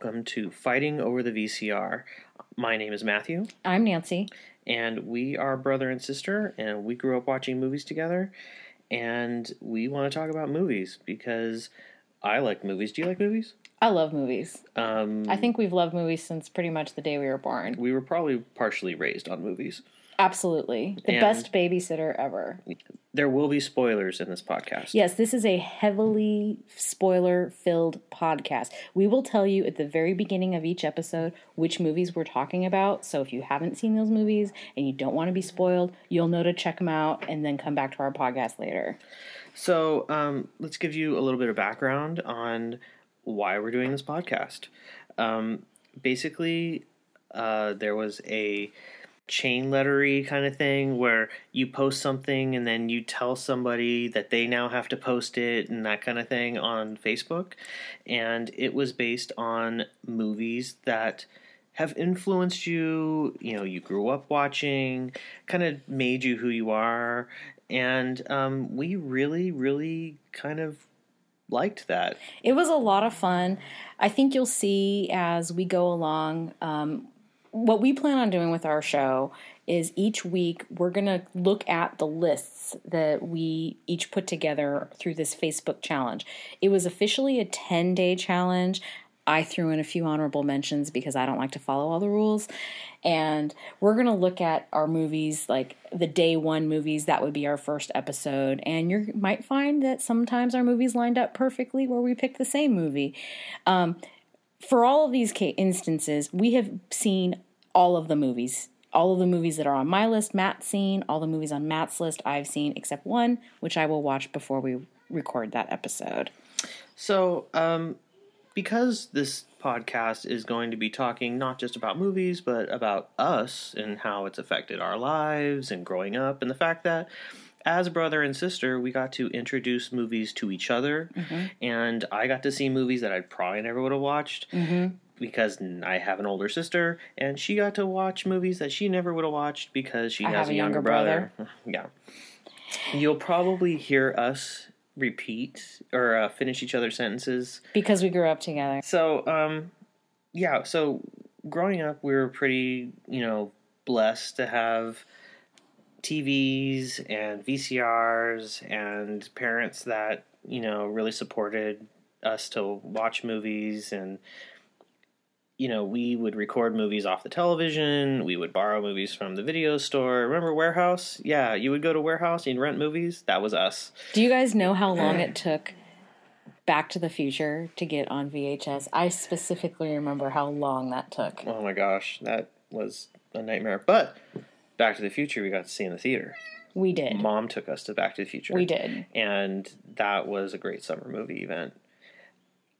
welcome to Fighting Over the VCR. My name is Matthew, I'm Nancy. and we are brother and sister, and we grew up watching movies together. And we want to talk about movies because I like movies. Do you like movies? I love movies. Um, I think we've loved movies since pretty much the day we were born. we were probably partially raised on movies. Absolutely. The And- best babysitter ever. There will be spoilers in this podcast. Yes, this is a heavily spoiler filled podcast. We will tell you at the very beginning of each episode which movies we're talking about. So if you haven't seen those movies and you don't want to be spoiled, you'll know to check them out and then come back to our podcast later. So um, let's give you a little bit of background on why we're doing this podcast. Um, basically, uh, there was a chain lettery kind of thing where you post something and then you tell somebody that they now have to post it and that kind of thing on Facebook. And it was based on movies that have influenced you, you know, you grew up watching, kind of made you who you are. And um, we really, really kind of liked that. It was a lot of fun. I think you'll see as we go along. Um, what we plan on doing with our show is each week we're going to look at the lists that we each put together through this Facebook challenge. It was officially a 10 day challenge. I threw in a few honorable mentions because I don't like to follow all the rules. And we're going to look at our movies, like the day one movies. That would be our first episode. And you might find that sometimes our movies lined up perfectly where we picked the same movie. Um, for all of these instances, we have seen all of the movies. All of the movies that are on my list, Matt's seen. All the movies on Matt's list, I've seen, except one, which I will watch before we record that episode. So, um, because this podcast is going to be talking not just about movies, but about us and how it's affected our lives and growing up, and the fact that as brother and sister, we got to introduce movies to each other, and I got to see movies that I probably never would have watched. Because I have an older sister, and she got to watch movies that she never would have watched because she I has a younger, younger brother. yeah. You'll probably hear us repeat or uh, finish each other's sentences. Because we grew up together. So, um, yeah. So, growing up, we were pretty, you know, blessed to have TVs and VCRs and parents that you know really supported us to watch movies and you know we would record movies off the television we would borrow movies from the video store remember warehouse yeah you would go to warehouse and rent movies that was us Do you guys know how long it took Back to the Future to get on VHS? I specifically remember how long that took. Oh my gosh, that was a nightmare. But Back to the Future, we got to see in the theater. We did. Mom took us to Back to the Future. We did. And that was a great summer movie event.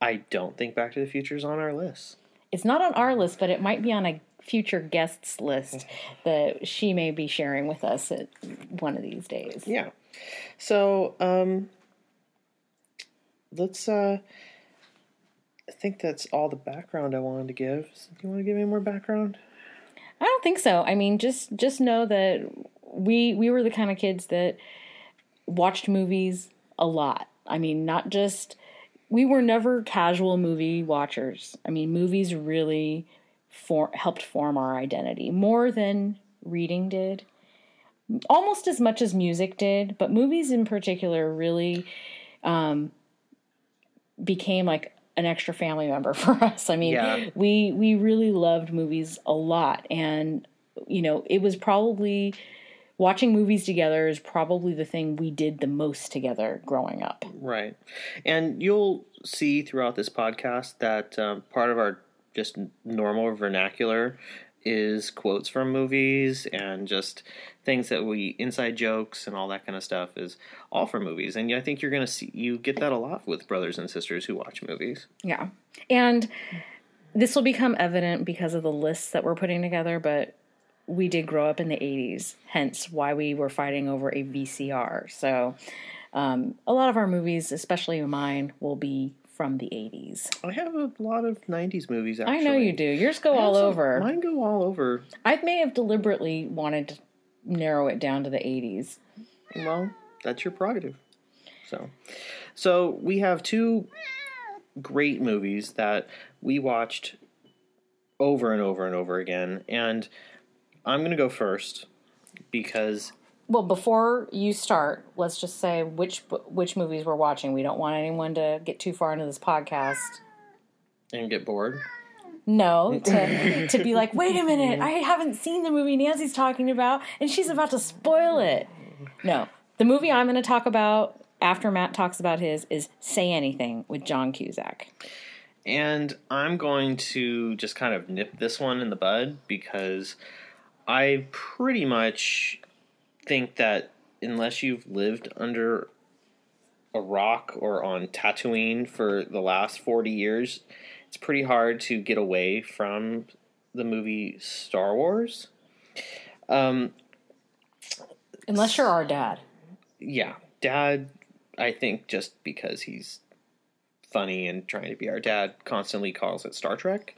I don't think Back to the Future is on our list. It's not on our list, but it might be on a future guests list that she may be sharing with us at one of these days. Yeah. So, um, let's, uh, I think that's all the background I wanted to give. Do you want to give any more background? I don't think so. I mean, just just know that we we were the kind of kids that watched movies a lot. I mean, not just we were never casual movie watchers. I mean, movies really for, helped form our identity more than reading did. Almost as much as music did, but movies in particular really um, became like an extra family member for us. I mean, Yeah. we we really loved movies a lot, and you know, it was probably watching movies together is probably the thing we did the most together growing up. Right. And you'll see throughout this podcast that um, part of our just normal vernacular is quotes from movies and just things that we inside jokes and all that kind of stuff is all from movies and i think you're going to see you get that a lot with brothers and sisters who watch movies Yeah, and this will become evident because of the lists that we're putting together, but. We did grow up in the 80s, hence why we were fighting over a VCR. So, um, a lot of our movies, especially mine, will be from the 80s. i have a lot of 90s movies actually I know you do. Yours go all some- over. mine go all over I may have deliberately wanted to narrow it down to the 80s. Well, that's your prerogative. So, so we have two great movies that we watched over and over and over again. And I'm going to go first because Well, before you start, let's just say which which movies we're watching. We don't want anyone to get too far into this podcast. and get bored. No, to to be like, wait a minute, I haven't seen the movie Nancy's talking about, and she's about to spoil it. No, the movie I'm going to talk about after Matt talks about his is Say Anything with John Cusack. And I'm going to just kind of nip this one in the bud because I pretty much think that unless you've lived under a rock or on Tatooine for the last 40 years, it's pretty hard to get away from the movie Star Wars. Um, Unless you're our dad. yeah, Dad, I think just because he's funny and trying to be our dad, constantly calls it Star Trek,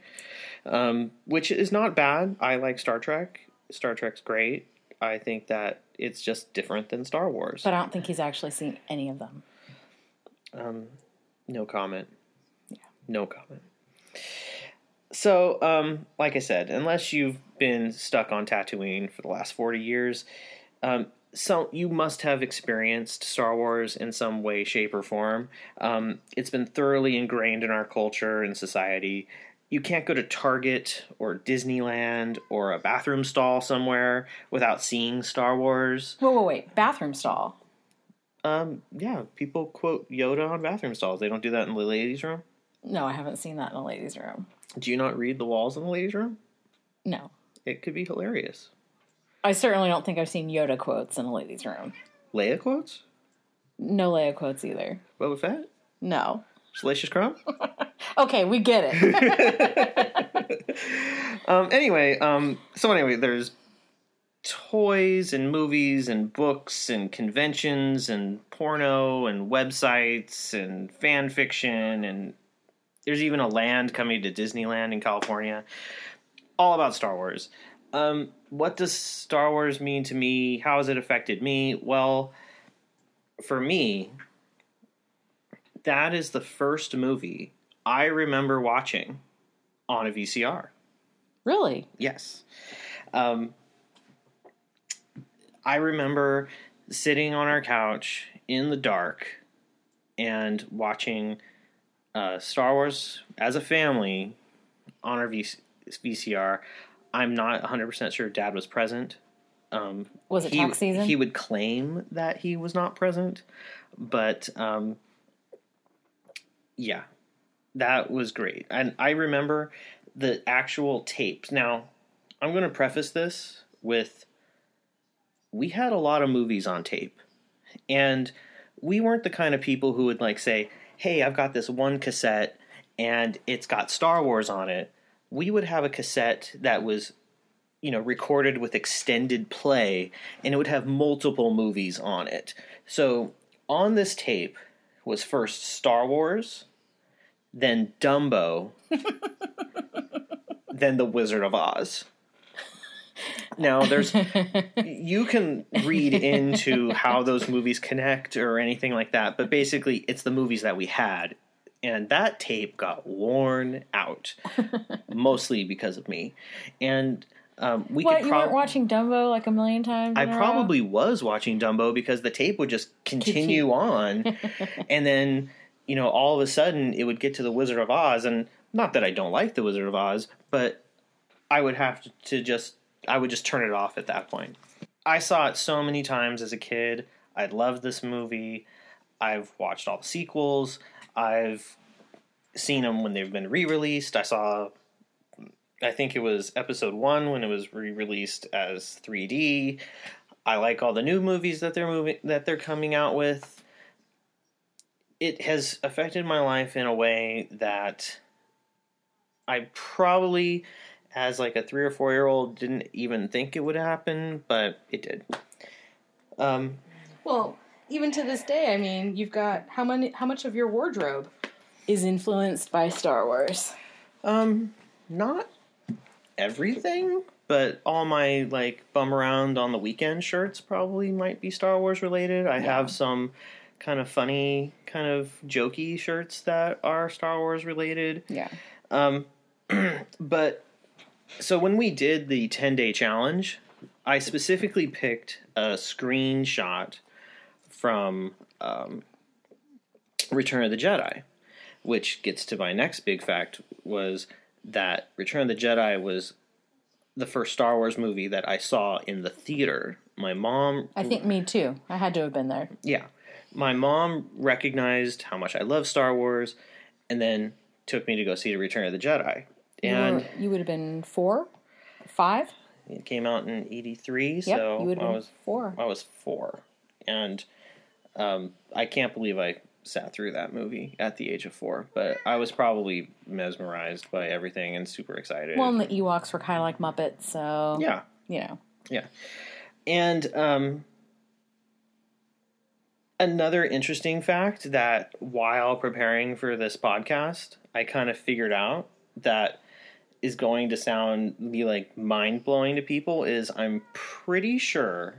um, which is not bad. I like Star Trek. Star Trek's great. I think that it's just different than Star Wars. But I don't think he's actually seen any of them. Um, no comment. Yeah. No comment. So, um, like I said, unless you've been stuck on Tatooine for the last 40 years, um, so you must have experienced Star Wars in some way, shape, or form. Um, it's been thoroughly ingrained in our culture and society. You can't go to Target or Disneyland or a bathroom stall somewhere without seeing Star Wars. Whoa, whoa, wait. Bathroom stall. Um, yeah, people quote Yoda on bathroom stalls. They don't do that in the ladies' room. No, I haven't seen that in the ladies' room. Do you not read the walls in the ladies' room? No. It could be hilarious. I certainly don't think I've seen Yoda quotes in a ladies' room. Leia quotes? No Leia quotes either. Boba Fett? No. Salacious Crumb? Okay, we get it. um, anyway, um, so anyway, there's toys and movies and books and conventions and porno and websites and fan fiction and there's even a land coming to Disneyland in California, all about Star Wars. Um, what does Star Wars mean to me? How has it affected me? Well, for me, that is the first movie I remember watching on a VCR. really? Yes. Um, I remember sitting on our couch in the dark and watching uh, Star Wars as a family on our v- VCR. I'm not 100% sure Dad was present. Um, Was it he, tax season? He would claim that he was not present, but um, yeah, that was great. And I remember the actual tapes. Now, I'm going to preface this with we had a lot of movies on tape, and we weren't the kind of people who would like say, "Hey, I've got this one cassette and it's got Star Wars on it." We would have a cassette that was you know recorded with extended play and it would have multiple movies on it so on this tape was first star wars then dumbo then the wizard of oz now there's you can read into how those movies connect or anything like that but basically it's the movies that we had and that tape got worn out mostly because of me and um, we What, could you weren't watching Dumbo like a million times? I in a row? probably was watching Dumbo because the tape would just continue on, and then you know all of a sudden it would get to the Wizard of Oz, and not that I don't like the Wizard of Oz, but I would have to just I would just turn it off at that point. I saw it so many times as a kid. I loved this movie. I've watched all the sequels. I've seen them when they've been re-released. I saw I think it was episode one when it was re-released as 3D. I like all the new movies that they're moving that they're coming out with. It has affected my life in a way that I probably, as like a three or four year old, didn't even think it would happen, but it did. Um, Well, even to this day, I mean, you've got how many? How much of your wardrobe is influenced by Star Wars? Um, not everything, but all my like bum around on the weekend shirts probably might be Star Wars related. I have some kind of funny, kind of jokey shirts that are Star Wars related. Yeah. Um, but so when we did the 10 day challenge, I specifically picked a screenshot from um, Return of the Jedi, which gets to my next big fact was that Return of the Jedi was the first Star Wars movie that I saw in the theater. My mom I think me too. I had to have been there. yeah. My mom recognized how much I love Star Wars and then took me to go see The Return of the Jedi. You, And were, you would have been four, five. it came out in 83, Yep, so you would have I was four. I was 4. And um, I can't believe I sat through that movie at the age of 4, but I was probably mesmerized by everything and super excited. Well, and the Ewoks were kind of like Muppets, so yeah. you know. Yeah. And um, another interesting fact that while preparing for this podcast, I kind of figured out that is going to sound be like mind blowing to people is I'm pretty sure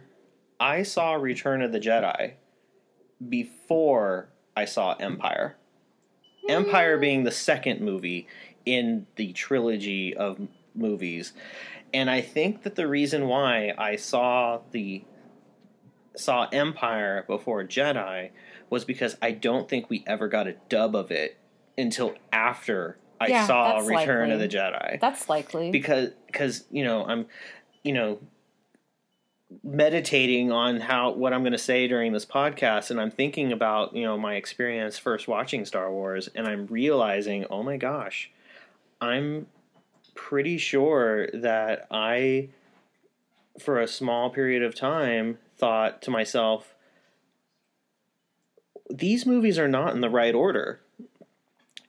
I saw Return of the Jedi before I saw Empire. Hmm. Empire being the second movie in the trilogy of movies. And I think that the reason why I saw the saw Empire before Jedi was because I don't think we ever got a dub of it until after I Yeah, saw Return of the Jedi That's likely. because because you know I'm you know meditating on how what I'm going to say during this podcast and I'm thinking about you know my experience first watching Star Wars and I'm realizing oh my gosh I'm pretty sure that I for a small period of time thought to myself these movies are not in the right order.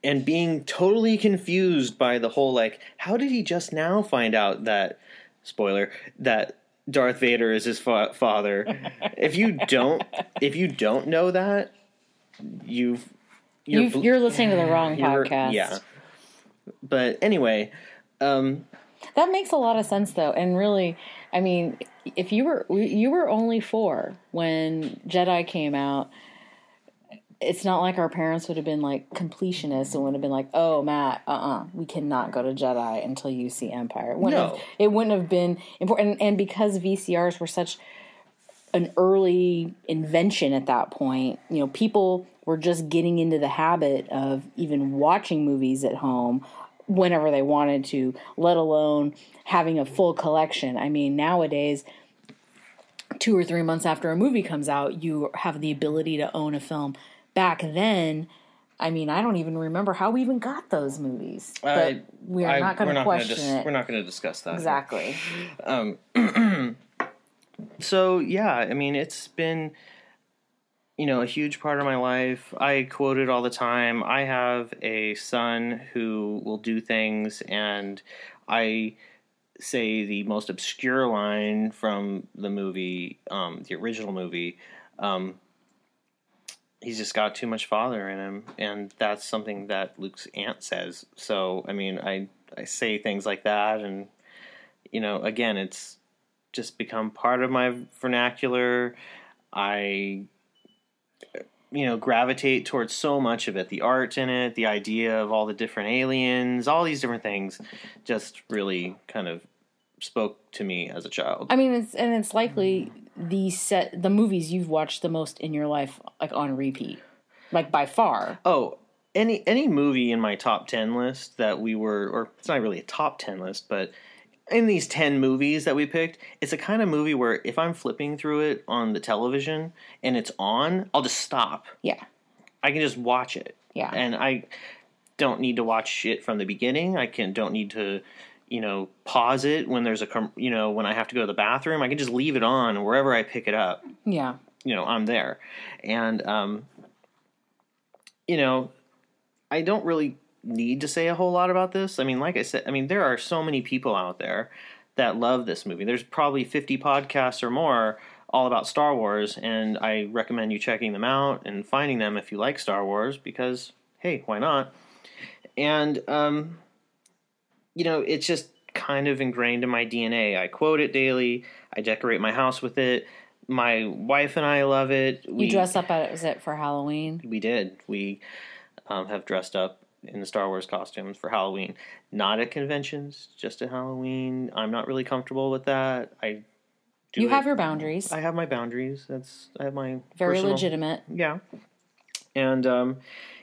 And being totally confused by the whole like how did he just now find out that spoiler that Darth Vader is his fa- father? If you don't if you don't know that you've you're, You've, you're listening to the wrong podcast. yeah. But anyway um That makes a lot of sense, though, and really, I mean, if you were you were only four when Jedi came out, it's not like our parents would have been like completionists and would have been like, "Oh, Matt, uh, uh we cannot go to Jedi until you see Empire." It wouldn't, No. have, it wouldn't have been important, and, and because VCRs were such an early invention at that point, you know, people were just getting into the habit of even watching movies at home whenever they wanted to, let alone having a full collection. I mean, nowadays, two or three months after a movie comes out, you have the ability to own a film. Back then, I mean, I don't even remember how we even got those movies. But we are I- not going to gonna question dis- it. we're not going to discuss that exactly. Um, so yeah i mean it's been you know a huge part of my life. I quote it all the time. I have a son who will do things and i say the most obscure line from the movie um, the original movie um, he's just got too much father in him and that's something that luke's aunt says. So i mean i i say things like that and you know again it's just become part of my vernacular. I, you know, gravitate towards so much of it the art in it, the idea of all the different aliens, all these different things just really kind of spoke to me as a child. I mean, it's and it's likely the set the movies you've watched the most in your life, like on repeat, like by far. Oh, any any movie in my top 10 list that we were or it's not really a top 10 list, but in these 10 movies that we picked, it's a kind of movie where if I'm flipping through it on the television and it's on, I'll just stop. Yeah, I can just watch it. Yeah. And I don't need to watch it from the beginning. I can don't need to, you know, pause it when there's a you know, when I have to go to the bathroom. I can just leave it on wherever I pick it up, yeah. you know, I'm there. And um you know, I don't really need to say a whole lot about this. I mean, like I said, I mean there are so many people out there that love this movie. There's probably 50 podcasts or more all about Star Wars, and I recommend you checking them out and finding them if you like Star Wars because hey, why not? And um, you know, it's just kind of ingrained in my DNA. I quote it daily. I decorate my house with it. my wife and I love it. You dress up as it for Halloween. We did. We um, have dressed up in the Star Wars costumes for Halloween. Not at conventions, just at Halloween. I'm not really comfortable with that. I do You it- have your boundaries. I have my boundaries. That's I have my Very personal- legitimate. Yeah, and um,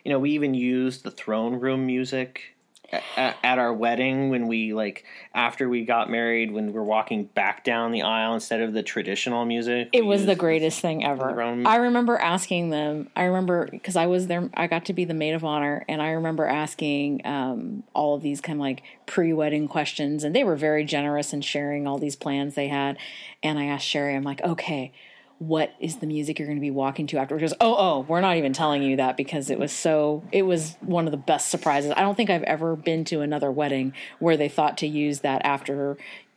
you know we even used the throne room music at, at our wedding when we like after we got married when we're walking back down the aisle instead of the traditional music. It was the greatest thing ever. I remember asking them. I remember because I was there. I got to be the maid of honor, and I remember asking um, all of these kind of like pre-wedding questions, and they were very generous in sharing all these plans they had. And I asked Sherry, I'm like, okay. What is the music you're going to be walking to afterwards? She goes, oh, oh, we're not even telling you that because it was so. It was one of the best surprises. I don't think I've ever been to another wedding where they thought to use that after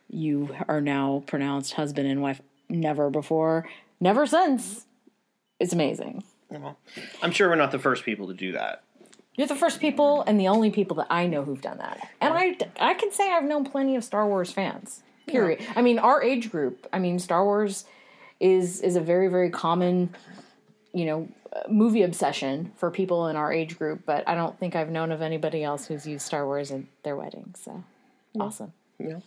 you are now pronounced husband and wife. Never before, never since. It's amazing. Well, I'm sure we're not the first people to do that. You're the first people and the only people that I know who've done that. And I, I can say I've known plenty of Star Wars fans. Period. I mean, our age group. I mean, Star Wars is is a very very common, you know, movie obsession for people in our age group. But I don't think I've known of anybody else who's used Star Wars at their wedding. So awesome. Yeah.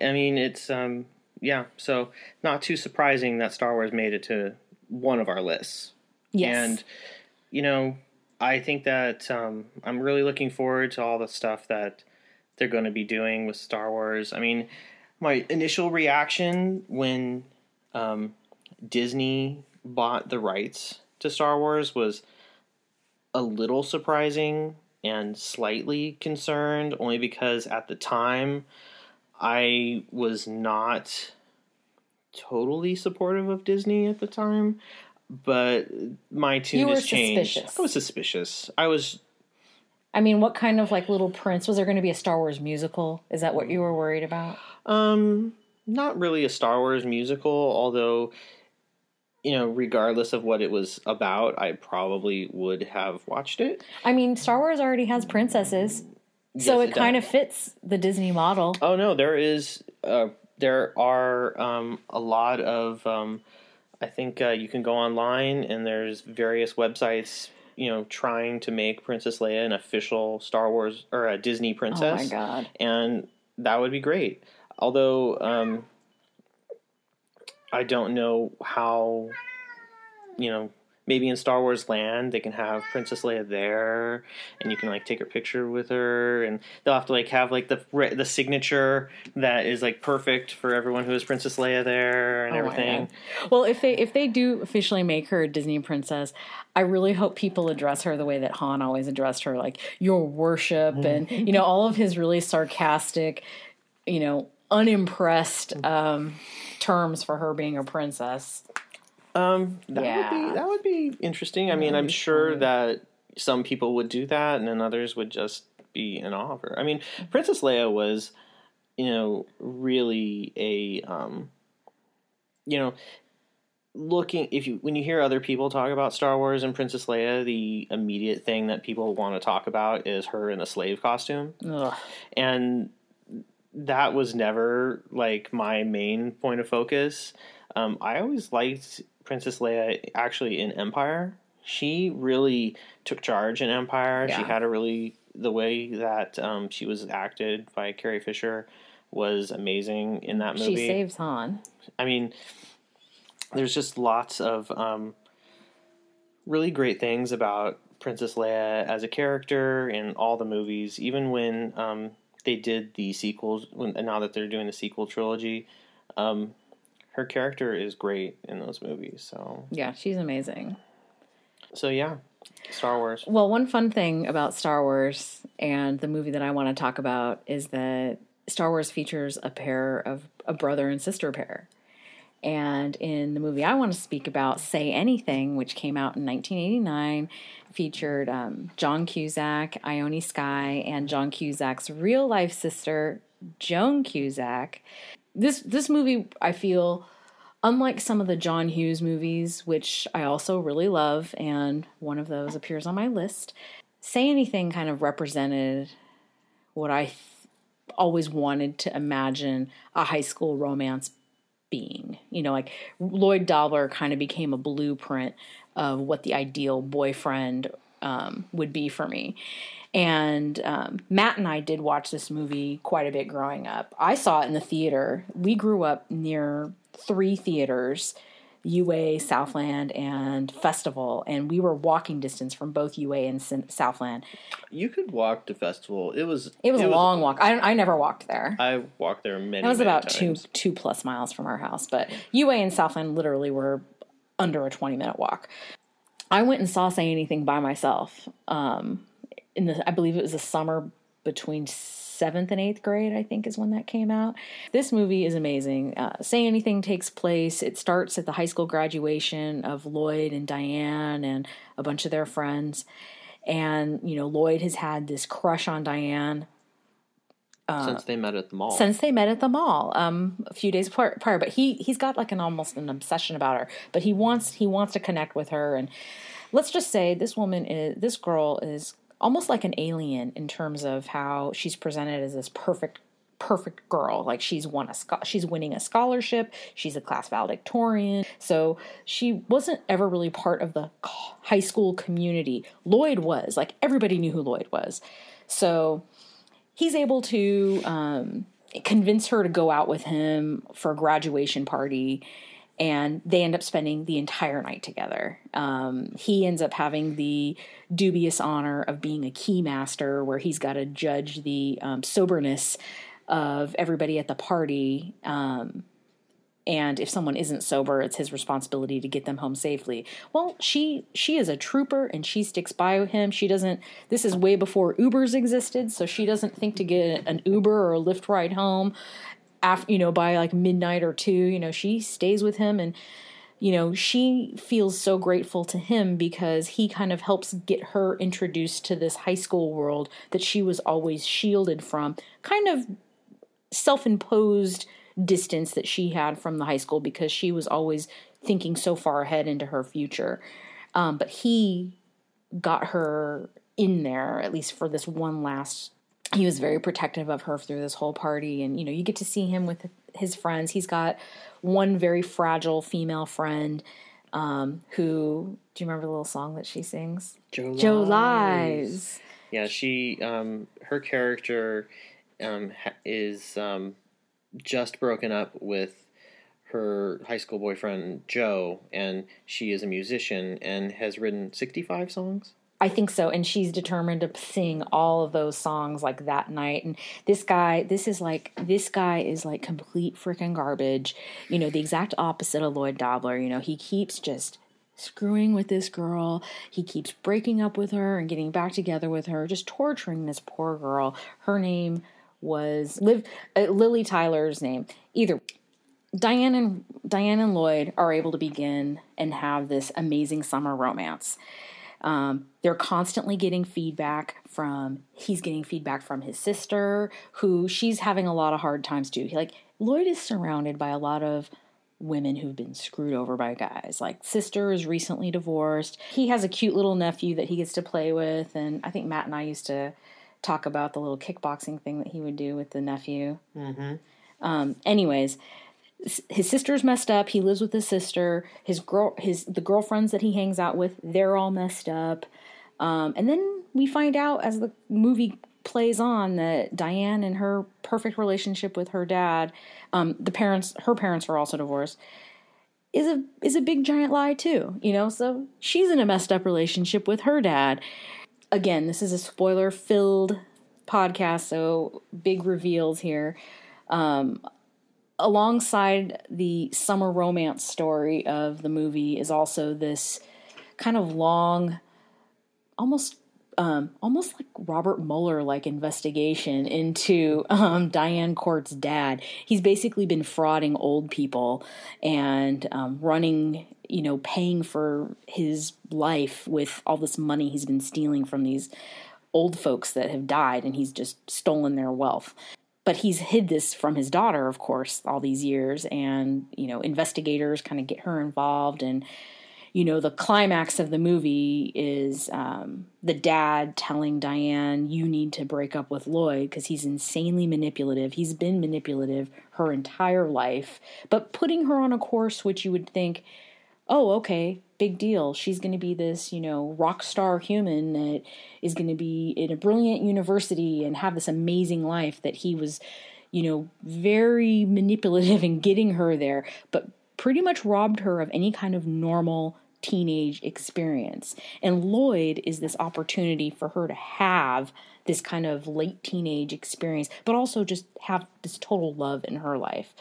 I mean, it's um yeah, so not too surprising that Star Wars made it to one of our lists. Yes. And you know, I think that um I'm really looking forward to all the stuff that they're going to be doing with Star Wars. I mean, my initial reaction when um Disney bought the rights to Star Wars was a little surprising and slightly concerned only because at the time I was not totally supportive of Disney at the time, but my tune You has changed. suspicious. I was suspicious. I was I mean, what kind of like Little Prince was there going to be a Star Wars musical? Is that what you were worried about? um not really a Star Wars musical, although you know, regardless of what it was about, I probably would have watched it. I mean, Star Wars already has princesses, so Yes, it, it kind of fits the Disney model. Oh no, there is uh, there are um, a lot of um, I think uh, you can go online and there's various websites you know trying to make Princess Leia an official Star Wars or a Disney Oh princess. my god! and that would be great. Although um, I don't know how, you know, maybe in Star Wars Land they can have Princess Leia there, and you can like take a picture with her, and they'll have to like have like the the signature that is like perfect for everyone who is Princess Leia there and Oh everything. Well, if they if they do officially make her a Disney princess, I really hope people address her the way that Han always addressed her, like your worship, and you know all of his really sarcastic, you know, unimpressed um, terms for her being a princess. Um, that Yeah. would be that would be interesting. I mean, I'm sure that some people would do that, and then others would just be in awe of her. I mean, Princess Leia was, you know, really a, um, you know, looking if you when you hear other people talk about Star Wars and Princess Leia, the immediate thing that people want to talk about is her in a slave costume Ugh. and that was never like my main point of focus. Um, I always liked Princess Leia actually in Empire. She really took charge in Empire. She had a really the way that um, she was acted by Carrie Fisher was amazing in that movie. She saves Han. I mean, there's just lots of um, really great things about Princess Leia as a character in all the movies. Even when um, they did the sequels, when, now that they're doing the sequel trilogy, um, her character is great in those movies. So, Yeah, she's amazing. so yeah, Star Wars. Well, one fun thing about Star Wars and the movie that I want to talk about is that Star Wars features a pair of a brother and sister pair. And in the movie I want to speak about, Say Anything, which came out in 1989, featured um, John Cusack, Ione Skye, and John Cusack's real life sister, Joan Cusack. This this movie, I feel, unlike some of the John Hughes movies, which I also really love, and one of those appears on my list, Say Anything kind of represented what I th- always wanted to imagine a high school romance being. You know, like Lloyd Dobler kind of became a blueprint of what the ideal boyfriend um, would be for me. And um, Matt and I did watch this movie quite a bit growing up. I saw it in the theater. We grew up near three theaters UA, Southland, and Festival, and we were walking distance from both UA and Southland. You could walk to Festival. It was it was it a was, long walk. I I never walked there. I walked there many. It was many about times. two two plus miles from our house, but UA and Southland literally were under a twenty minute walk. I went and saw Say Anything by myself. Um, in the I believe it was the summer between seventh and eighth grade, I think is when that came out. This movie is amazing. Uh, Say Anything takes place. It starts at the high school graduation of Lloyd and Diane and a bunch of their friends. And, you know, Lloyd has had this crush on Diane uh, since they met at the mall. Since they met at the mall, um, a few days prior, prior. But he he's got like an almost an obsession about her. But he wants he wants to connect with her, and let's just say this woman is this girl is almost like an alien in terms of how she's presented as this perfect perfect girl. Like she's won a she's winning a scholarship. She's a class valedictorian. So she wasn't ever really part of the high school community. Lloyd was. Like everybody knew who lloyd was. So he's able to um, convince her to go out with him for a graduation party and they end up spending the entire night together. Um, he ends up having the dubious honor of being a key master, where he's got to judge the um, soberness of everybody at the party. Um, and if someone isn't sober, it's his responsibility to get them home safely. Well, she she is a trooper and she sticks by him. She doesn't. This is way before Ubers existed, so she doesn't think to get an Uber or a Lyft ride home after you know by like midnight or two you know she stays with him and you know she feels so grateful to him because he kind of helps get her introduced to this high school world that she was always shielded from kind of self-imposed distance that she had from the high school because she was always thinking so far ahead into her future. Um, but he got her in there at least for this one last he was very protective of her through this whole party. And you know you get to see him with his friends. He's got one very fragile female friend um, who do you remember the little song that she sings? Joe, joe lies. lies. Yeah she um, her character um, is um, just broken up with her high school boyfriend joe and she is a musician and has written 65 songs I think so. And she's determined to sing all of those songs like that night. And this guy, this is like, this guy is like complete freaking garbage. You know, the exact opposite of Lloyd Dobler. You know, he keeps just screwing with this girl. He keeps breaking up with her and getting back together with her, just torturing this poor girl. Her name was Liv, uh, Lili Taylor's name. Either Diane and Diane and Lloyd are able to begin and have this amazing summer romance. Um, they're constantly getting feedback from, he's getting feedback from his sister, who she's having a lot of hard times too. Like, Lloyd is surrounded by a lot of women who've been screwed over by guys. Like, sister is recently divorced. He has a cute little nephew that he gets to play with. And I think Matt and I used to talk about the little kickboxing thing that he would do with the nephew. Mm-hmm. Um, anyways, his sister's messed up. He lives with his sister. His girl, his the girlfriends that he hangs out with, they're all messed up. Um, and then we find out as the movie plays on that Diane and her perfect relationship with her dad, um, the parents, her parents are also divorced, is a is a big giant lie too. You know, so she's in a messed up relationship with her dad. Again, this is a spoiler filled podcast, so big reveals here. Um, alongside the summer romance story of the movie is also this kind of long, almost um, almost like Robert Mueller like investigation into um, Diane Court's dad. He's basically been frauding old people and um, running, you know, paying for his life with all this money he's been stealing from these old folks that have died, and he's just stolen their wealth but he's hid this from his daughter, of course, all these years. And, you know, investigators kind of get her involved. And, you know, the climax of the movie is um, the dad telling Diane, you need to break up with Lloyd because he's insanely manipulative. He's been manipulative her entire life, but putting her on a course which you would think, oh, okay, big deal. She's going to be this, you know, rock star human that is going to be in a brilliant university and have this amazing life that he was, you know, very manipulative in getting her there, but pretty much robbed her of any kind of normal teenage experience. And Lloyd is this opportunity for her to have this kind of late teenage experience, but also just have this total love in her life.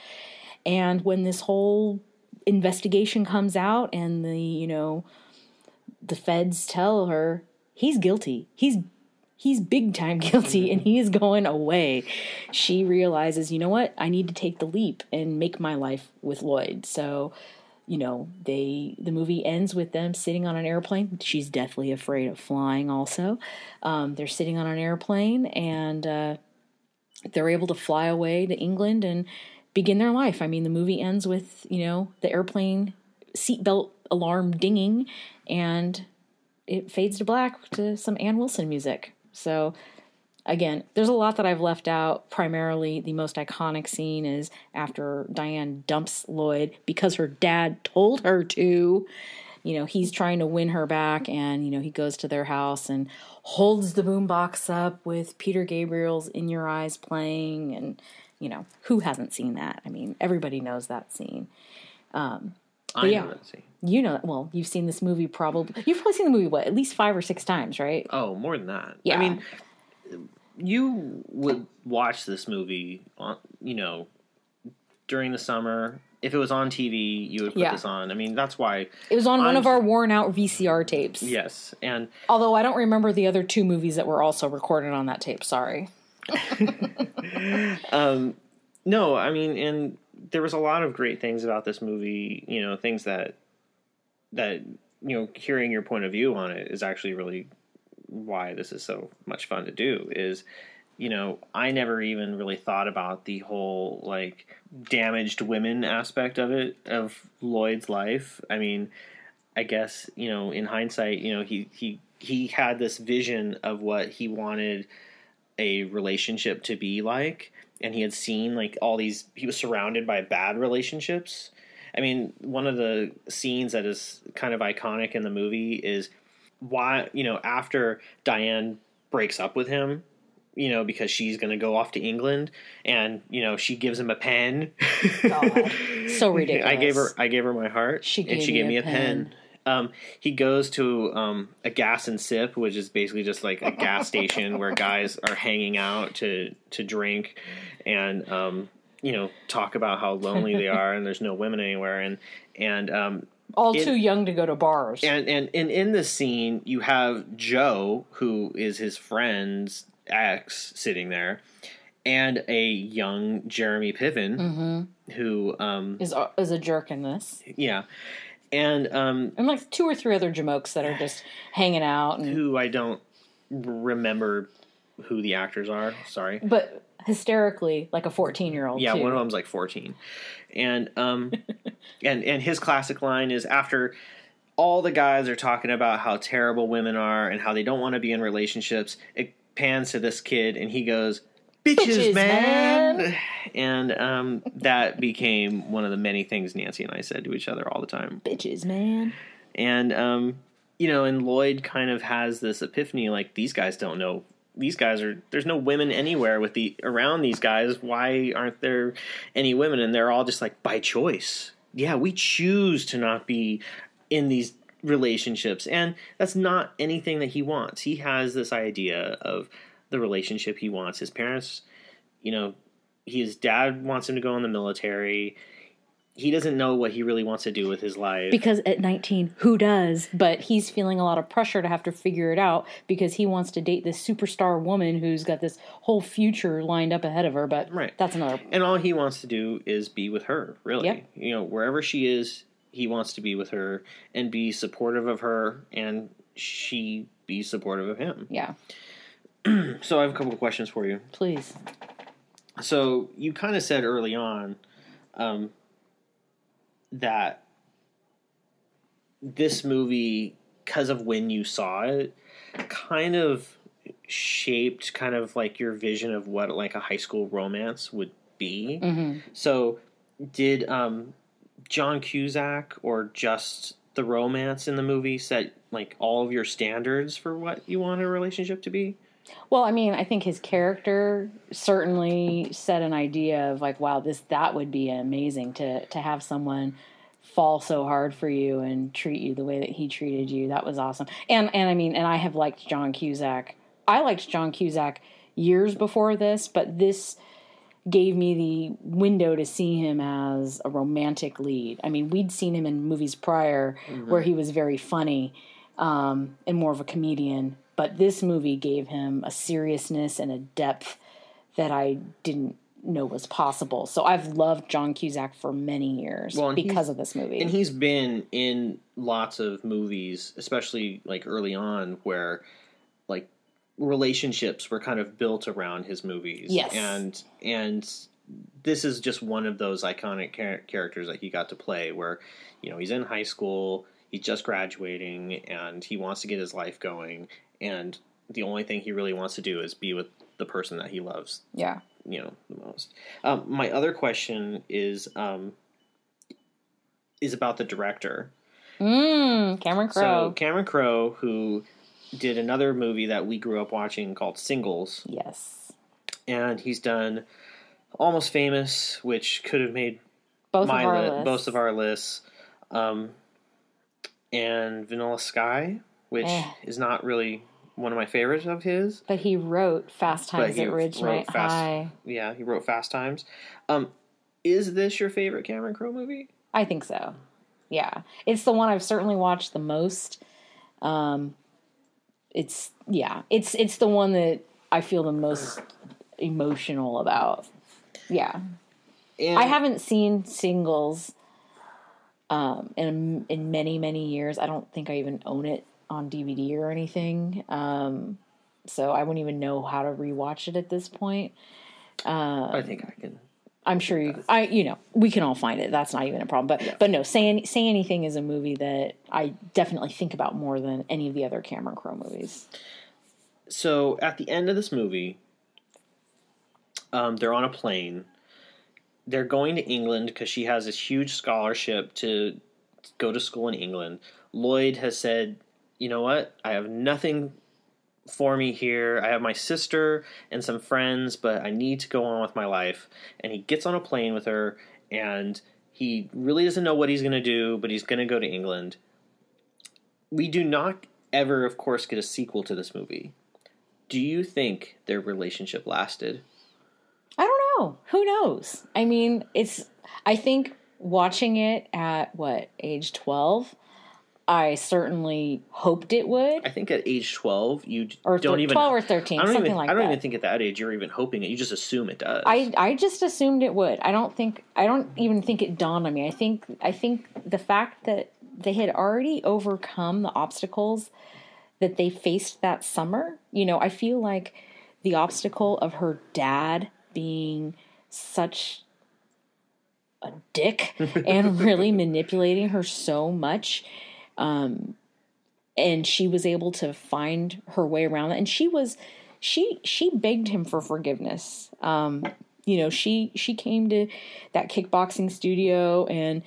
And when this whole investigation comes out and the, you know, the feds tell her he's guilty. He's he's big time guilty and he is going away. She realizes, you know what? I need to take the leap and make my life with Lloyd. So, you know, they the movie ends with them sitting on an airplane. She's deathly afraid of flying. Also, um, they're sitting on an airplane and uh, they're able to fly away to England and begin their life. I mean, the movie ends with you know the airplane seatbelt alarm dinging and it fades to black to some Ann Wilson music. So again, there's a lot that I've left out. Primarily, the most iconic scene is after Diane dumps Lloyd because her dad told her to. You know, he's trying to win her back, and you know, he goes to their house and holds the boombox up with Peter Gabriel's "In Your Eyes" playing, and you know, who hasn't seen that? I mean, everybody knows that scene. Um, I yeah. know that scene. you know, well, you've seen this movie probably. You've probably seen the movie what at least five or six times, right? Oh, more than that. Yeah. I mean, you would watch this movie on, you know, during the summer. If it was on TV, you would put Yeah. this on. I mean, that's why. It was on one I'm- of our worn out VCR tapes. Yes, and Although I don't remember the other two movies that were also recorded on that tape. Sorry. um, no, I mean, and there was a lot of great things about this movie. You know, things that that you know, hearing your point of view on it is actually really why this is so much fun to do. Is you know, I never even really thought about the whole like damaged women aspect of it of Lloyd's life. I mean, I guess you know, in hindsight, you know, he he he had this vision of what he wanted a relationship to be like and he had seen like all these he was surrounded by bad relationships i mean one of the scenes that is kind of iconic in the movie is why you know after diane breaks up with him you know because she's going to go off to england and you know she gives him a pen God. So ridiculous. i gave her i gave her my heart She and she gave me a pen. pen. Um, he goes to um, a gas and sip, which is basically just like a gas station where guys are hanging out to to drink and um, you know talk about how lonely they are and there's no women anywhere and and um, All It- too young to go to bars. and and and in this scene you have Joe who is his friend's ex sitting there and a young Jeremy Piven Mm-hmm. who um is a, is a jerk in this, yeah and um and like two or three other jamokes that are just hanging out, and who I don't remember who the actors are. Sorry. but hysterically like a fourteen year old. Yeah, too. one of them's like 14. And um and and his classic line is after all the guys are talking about how terrible women are and how they don't want to be in relationships, it pans to this kid and he goes, "Bitches, Bitches, man." man. And um that became one of the many things Nancy and I said to each other all the time. bitches, man. And um, you know, and Lloyd kind of has this epiphany like these guys don't know these guys are there's no women anywhere with the around these guys. Why aren't there any women? And they're all just like by choice. Yeah, we choose to not be in these relationships. And that's not anything that he wants. He has this idea of the relationship he wants. His parents, you know, his dad wants him to go in the military. He doesn't know what he really wants to do with his life. Because at 19, who does? But he's feeling a lot of pressure to have to figure it out because he wants to date this superstar woman who's got this whole future lined up ahead of her. But Right. that's another. and all he wants to do is be with her really Yep. you know wherever she is he wants to be with her and be supportive of her and she be supportive of him Yeah, so i have a couple of questions for you please. so you kind of said early on um, that this movie, because of when you saw it, kind of shaped kind of like your vision of what like a high school romance would be. Mm-hmm. So, did um, John Cusack or just the romance in the movie set like all of your standards for what you want a relationship to be? Well, I mean, I think his character certainly set an idea of like, wow, this that would be amazing to to have someone fall so hard for you and treat you the way that he treated you. That was awesome. And and I mean, and I have liked John Cusack. I liked John Cusack years before this, but this gave me the window to see him as a romantic lead. I mean, we'd seen him in movies prior where he was very funny um, and more of a comedian, but this movie gave him a seriousness and a depth that I didn't know was possible. So I've loved John Cusack for many years Well, because of this movie. And he's been in lots of movies, especially like early on, where like relationships were kind of built around his movies. Yes. and and this is just one of those iconic char- characters that he got to play, where you know he's in high school, he's just graduating, and he wants to get his life going, and the only thing he really wants to do is be with the person that he loves yeah. you know the most. Um, my other question is um, is about the director. Mm, Cameron Crowe. So Cameron Crowe, who did another movie that we grew up watching called Singles, yes. and he's done Almost Famous, which could have made Both my of our li- lists. both of our lists, um, and Vanilla Sky, which Eh. is not really one of my favorites of his. But he wrote Fast Times at Ridgemont High. Yeah, he wrote Fast Times. Um, is this your favorite Cameron Crowe movie? I think so. Yeah, it's the one I've certainly watched the most. Um, it's yeah, it's it's the one that I feel the most emotional about. Yeah, And I haven't seen singles um, in in many many years. I don't think I even own it on DVD or anything. Um, so I wouldn't even know how to rewatch it at this point. I think I can. I'm sure you, I, you know, we can all find it. That's not even a problem. But, but no, say any, say anything is a movie that I definitely think about more than any of the other Cameron Crowe movies. So at the end of this movie, um, they're on a plane. They're going to England because she has this huge scholarship to go to school in England. Lloyd has said, "You know what? I have nothing for me here. I have my sister and some friends, but I need to go on with my life." And he gets on a plane with her, and he really doesn't know what he's going to do, but he's going to go to England. We do not ever, of course, get a sequel to this movie. Do you think their relationship lasted? I don't know. Who knows? I mean, it's, I think watching it at what, age 12, I certainly hoped it would. I think at age twelve, you Or don't even 12 or 13, I don't something even, like I don't that. even think at that age you're even hoping it. You just assume it does. I I just assumed it would. I don't think I don't even think it dawned on me. I think I think the fact that they had already overcome the obstacles that they faced that summer, you know, I feel like the obstacle of her dad being such a dick and really manipulating her so much um and she was able to find her way around that. And she was she she begged him for forgiveness. Um you know she she came to that kickboxing studio and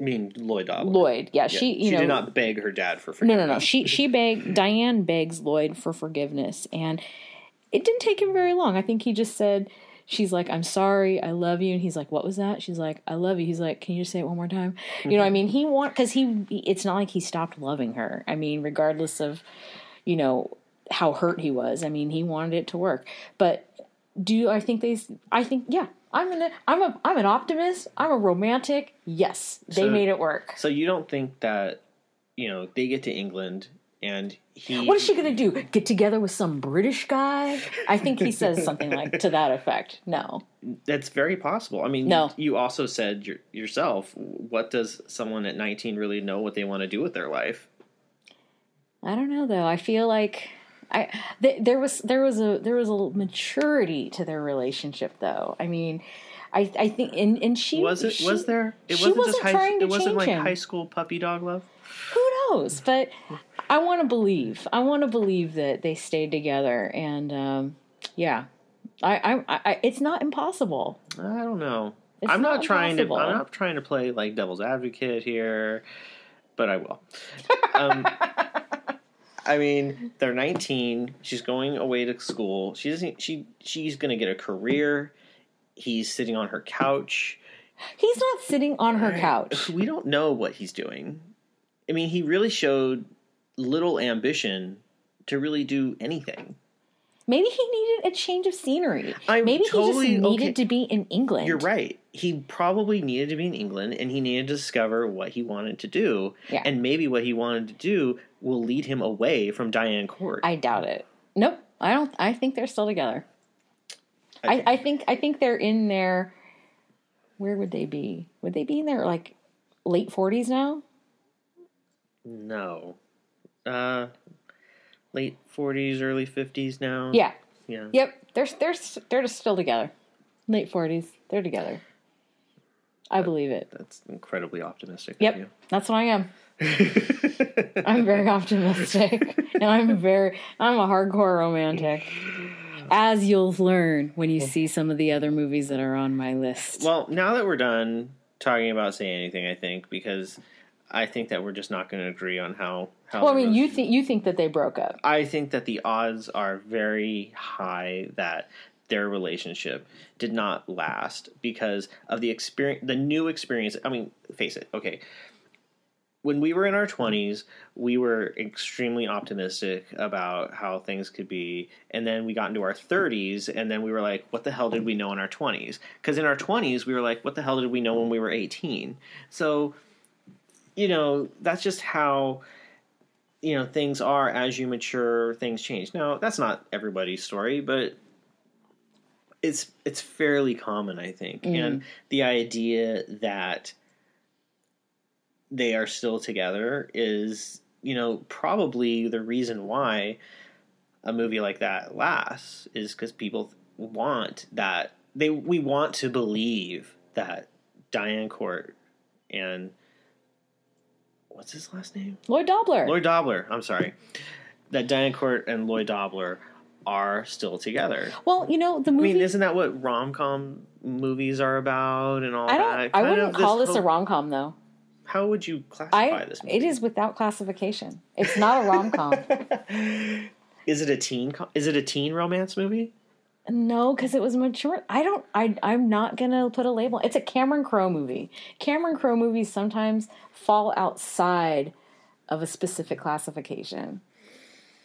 I mean, Lloyd Dobler. lloyd yeah, Yeah, she you she know did not beg her dad for forgiveness. no no. no she she begged diane begs lloyd for forgiveness. And it didn't take him very long. I think he just said she's like i'm sorry i love you. And he's like what was that? She's like i love you. He's like can you just say it one more time? You know i mm-hmm. mean he want because he it's not like he stopped loving her. I mean regardless of you know how hurt he was i mean he wanted it to work. But do i think they i think yeah i'm an i'm a i'm an optimist i'm a romantic yes they So- made it work. So you don't think that you know they get to England and he? What is she going to do? Get together with some British guy? I think he says something like to that effect. No. That's very possible. I mean, No. you also said your, yourself. What does someone at 19 really know what they want to do with their life? I don't know though. I feel like I th- there was there was a there was a maturity to their relationship though. I mean, I I think and and she Was it? she- was there? It she wasn't, wasn't just high. it wasn't like him. high school puppy dog love. Who knows? But I want to believe. I want to believe that they stayed together, and um, yeah, I, I, I, it's not impossible. I don't know. It's I'm not, not trying to. I'm not trying to play like devil's advocate here, but I will. Um, I mean, they're 19. She's going away to school. She doesn't. She she's going to get a career. He's sitting on her couch. He's not sitting on her couch. We don't know what he's doing. I mean, he really showed little ambition to really do anything. Maybe he needed a change of scenery. I'm Maybe totally- he just needed okay. to be in England. You're right. He probably needed to be in England and he needed to discover what he wanted to do. Yeah. And maybe what he wanted to do will lead him away from Diane Court. I doubt it. Nope. I don't. I think they're still together. I I, I think. I think they're in their. Where would they be? Would they be in their like late forties now? no. Uh, late 40s, early 50s now. Yeah. Yeah. Yep. They're they're they're just still together. Late forties. They're together. I believe it. That's incredibly optimistic. Yep. That's what I am. I'm very optimistic, and I'm very I'm a hardcore romantic. As you'll learn when you see some of the other movies that are on my list. well, now that we're done talking about Say Anything, I think, because I think that we're just not going to agree on how. how Well, I mean, you think you think that they broke up. I think that the odds are very high that their relationship did not last because of the experience, the new experience. I mean, face it. Okay, when we were in our twenties, we were extremely optimistic about how things could be, and then we got into our thirties, and then we were like, "What the hell did we know in our twenties?" Because in our twenties, we were like, "What the hell did we know when we were 18? So, you know, that's just how you know things are as you mature things change. Now that's not everybody's story but it's it's fairly common i think. Mm-hmm. And the idea that they are still together is you know probably the reason why a movie like that lasts is because people want that they we want to believe that diane court and what's his last name Lloyd Dobler. Lloyd Dobler. I'm sorry. That Diane Court and Lloyd Dobler are still together. well, you know the movie. I mean, isn't that what rom com movies are about and all I that? don't. I Kind wouldn't of call this a rom com though. How would you classify I. this movie? It is without classification. It's not a rom com. Is it a teen? Is it a teen romance movie? No, because it was mature. I don't. I. I'm not gonna put a label. It's a Cameron Crowe movie. Cameron Crowe movies sometimes fall outside of a specific classification.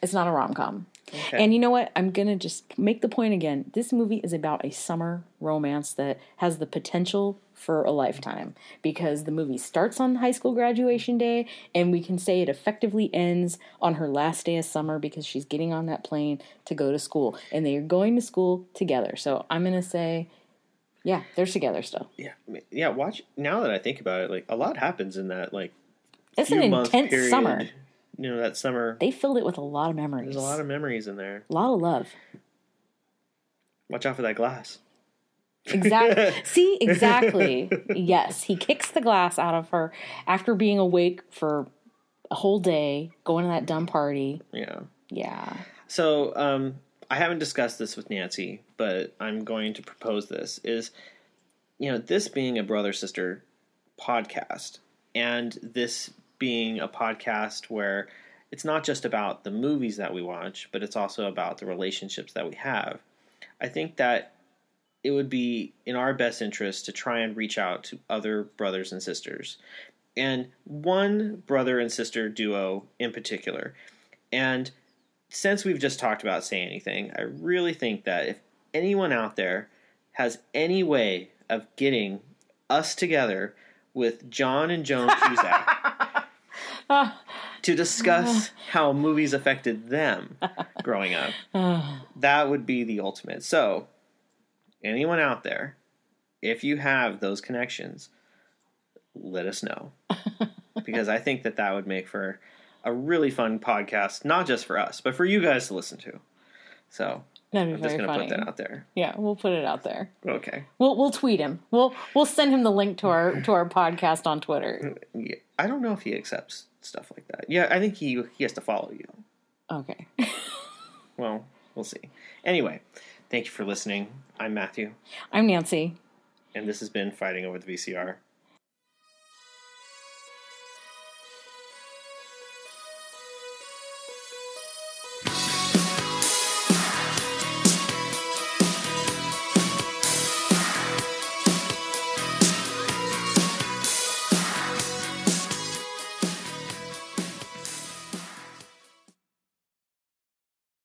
It's not a rom com. Okay. And you know what? I'm to just make the point again. This movie is about a summer romance that has the potential for a lifetime because the movie starts on high school graduation day and we can say it effectively ends on her last day of summer because she's getting on that plane to go to school and they are going to school together. So I'm going to say yeah, they're together still. yeah, yeah. Watch now that I think about it, like a lot happens in that like It's few an intense period. summer. You know that summer. They filled it with a lot of memories. There's a lot of memories in there. a lot of love. Watch out for that glass. Exactly. See, exactly. yes, he kicks the glass out of her after being awake for a whole day, going to that dumb party. Yeah. Yeah. So um, I haven't discussed this with Nancy, but I'm going to propose this: is you know this being a brother sister podcast, and this being a podcast where it's not just about the movies that we watch, but it's also about the relationships that we have. I think that it would be in our best interest to try and reach out to other brothers and sisters, and one brother and sister duo in particular, and since we've just talked about say anything, I really think that if anyone out there has any way of getting us together with John and Joan Cusack to discuss how movies affected them growing up, that would be the ultimate. So, anyone out there, if you have those connections, let us know. because I think that that would make for a really fun podcast, not just for us, but for you guys to listen to. So That'd be I'm just going to put that out there. Yeah, we'll put it out there. Okay. We'll we'll tweet him. We'll we'll send him the link to our to our podcast on Twitter. Yeah, I don't know if he accepts stuff like that. Yeah, I think he he has to follow you. Okay. Well, we'll see. Anyway, thank you for listening. I'm Matthew, I'm Nancy. and this has been Fighting Over the VCR.